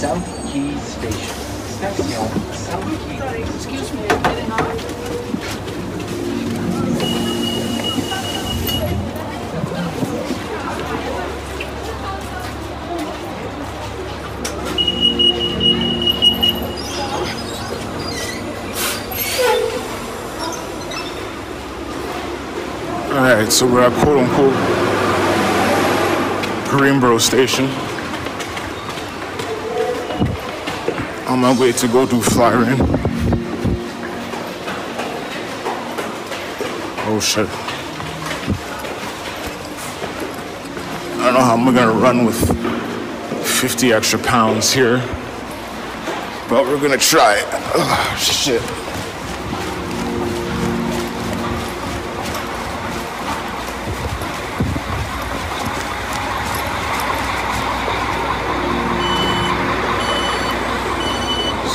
South Key Station. Station South Key. Sorry, excuse me, I'm getting off. Alright, so we're at quote unquote Greenboro Station. On my way to go do flyering. Oh shit. I don't know how I'm gonna run with 50 extra pounds here, but we're gonna try it. Oh, shit.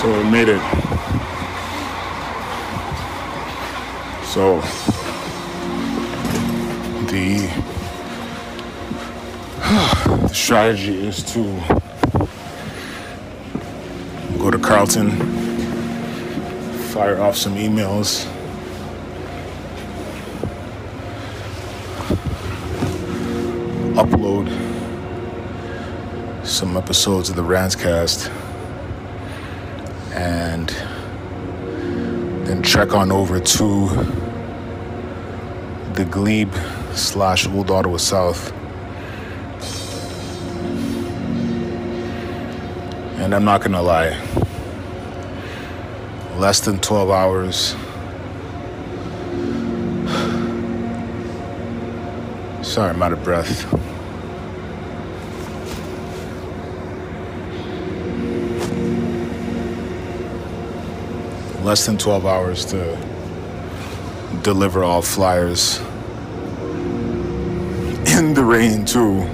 So we made it. So the, the strategy is to go to Carleton, fire off some emails. Upload some episodes of the Randscast and then trek on over to the Glebe slash Old Ottawa South. And I'm not gonna lie, less than 12 hours. Sorry, I'm out of breath. Less than 12 hours to deliver all flyers. In the rain too.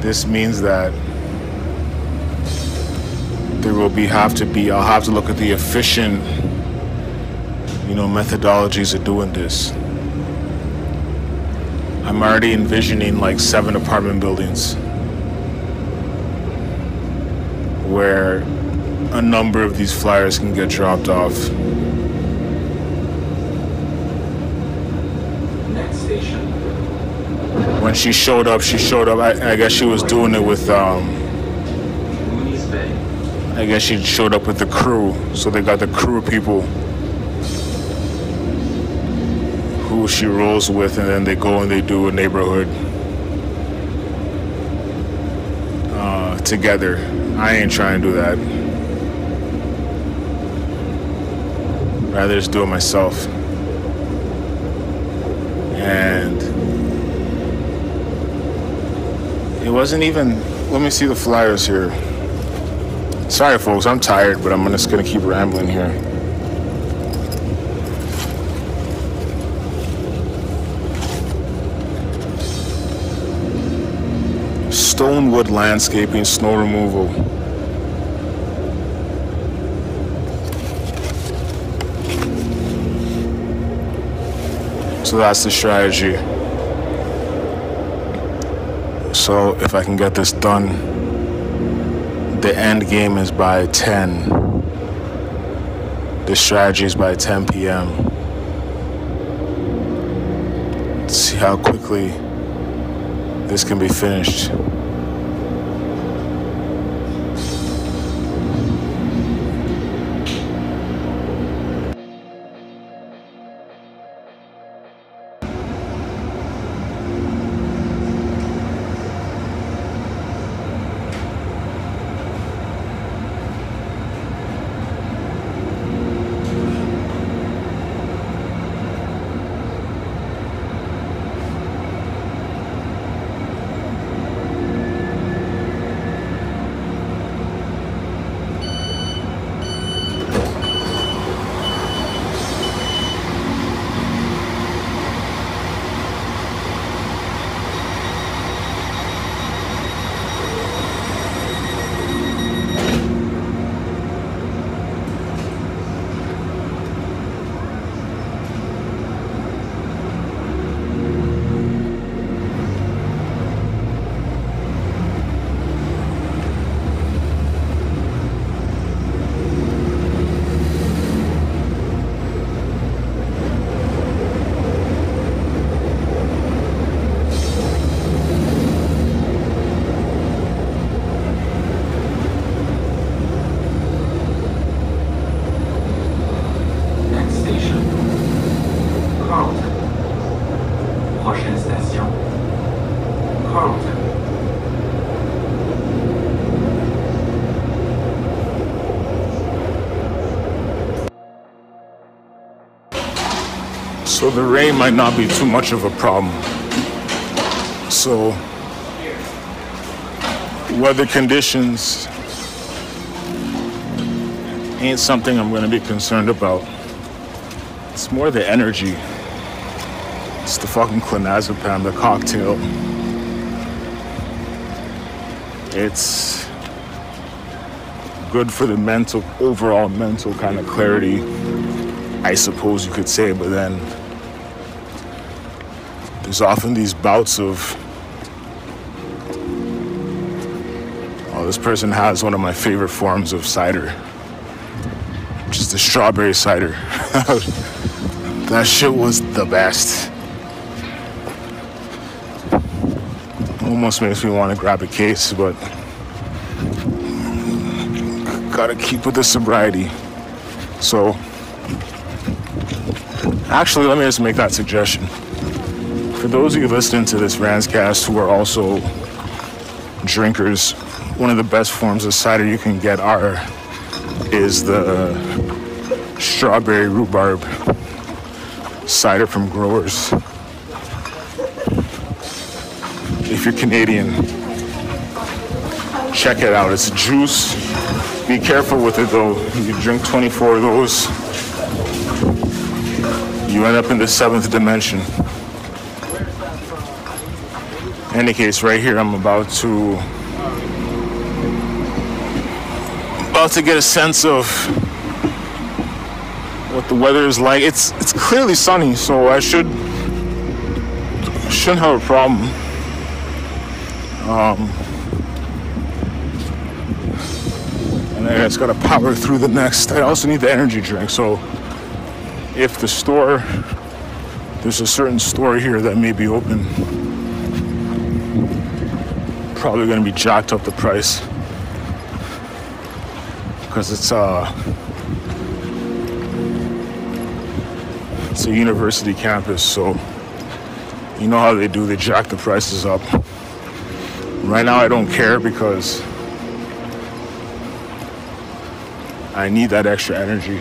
This means that there will be have to be i'll have to look at the efficient you know methodologies of doing this. I'm already envisioning like seven apartment buildings where a number of these flyers can get dropped off. Next station. When she showed up, she showed up. I, I guess she was doing it with. Um, I guess she showed up with the crew, so they got the crew people who she rolls with, and then they go and they do a neighborhood uh, together. I ain't trying to do that. Rather just do it myself. And it wasn't even. Let me see the flyers here. Sorry, folks, I'm tired, but I'm just gonna keep rambling here. Stonewood landscaping, snow removal. So that's the strategy. So if I can get this done, the end game is by 10. The strategy is by 10 p.m. Let's see how quickly this can be finished. So the rain might not be too much of a problem. So weather conditions ain't something I'm gonna be concerned about. It's more the energy. It's the fucking clonazepam, the cocktail. It's good for the mental, overall mental kind of clarity, I suppose you could say, but then there's often these bouts of, oh, this person has one of my favorite forms of cider, which is the strawberry cider. that shit was the best. Almost makes me want to grab a case, but gotta keep with the sobriety. So, actually, let me just make that suggestion. For those of you listening to this Ranscast who are also drinkers, one of the best forms of cider you can get are is the strawberry rhubarb cider from growers. If you're Canadian, check it out. It's juice. Be careful with it though. You drink 24 of those, you end up in the seventh dimension. In any case, right here, I'm about to about to get a sense of what the weather is like. It's it's clearly sunny, so I should shouldn't have a problem. Um, and I just gotta power through the next. I also need the energy drink, so if the store there's a certain store here that may be open probably going to be jacked up the price. Because it's uh it's a university campus so you know how they do they jack the prices up. Right now i don't care because i need that extra energy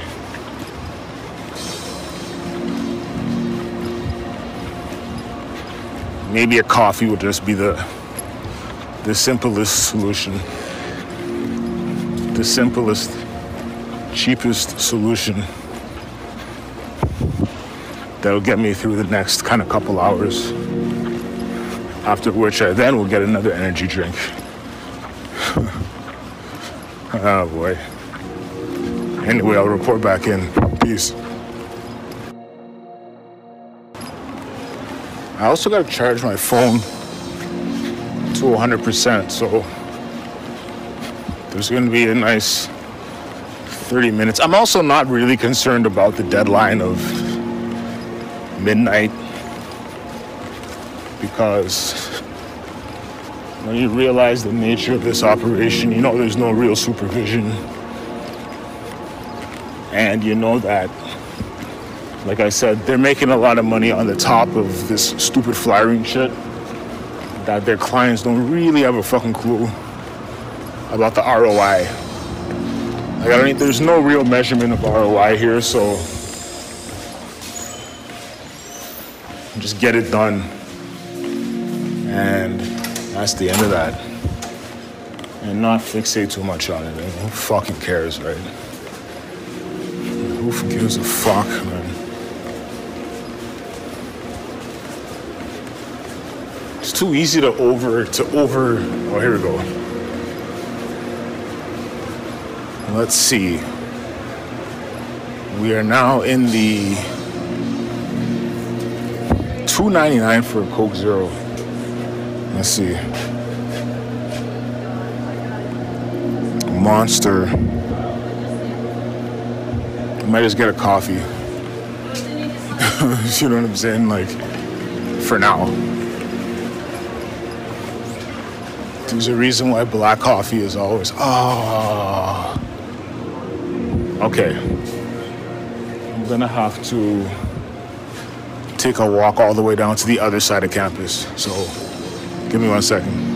maybe a coffee would just be the the simplest solution. The simplest cheapest solution that'll get me through the next kind of couple hours. After which i then will get another energy drink. Oh boy. Anyway i'll report back in. Peace I also got to charge my phone to 100%, so there's going to be a nice 30 minutes. I'm also not really concerned about the deadline of midnight because when you realize the nature of this operation, you know there's no real supervision. And you know that like I said, they're making a lot of money on the top of this stupid flyering shit that their clients don't really have a fucking clue about the ROI. Like I mean, there's no real measurement of ROI here, so just get it done. And that's the end of that. And not fixate too much on it. Who fucking cares, right? Who gives a fuck, man? Too easy to over to over. Oh, here we go. Let's see. We are now in the 2.99 for a Coke Zero. Let's see. Monster. I might just get a coffee. you know what I'm saying? Like, for now. There's a reason why black coffee is always, oh. Okay. I'm gonna have to take a walk all the way down to the other side of campus. So give me one second.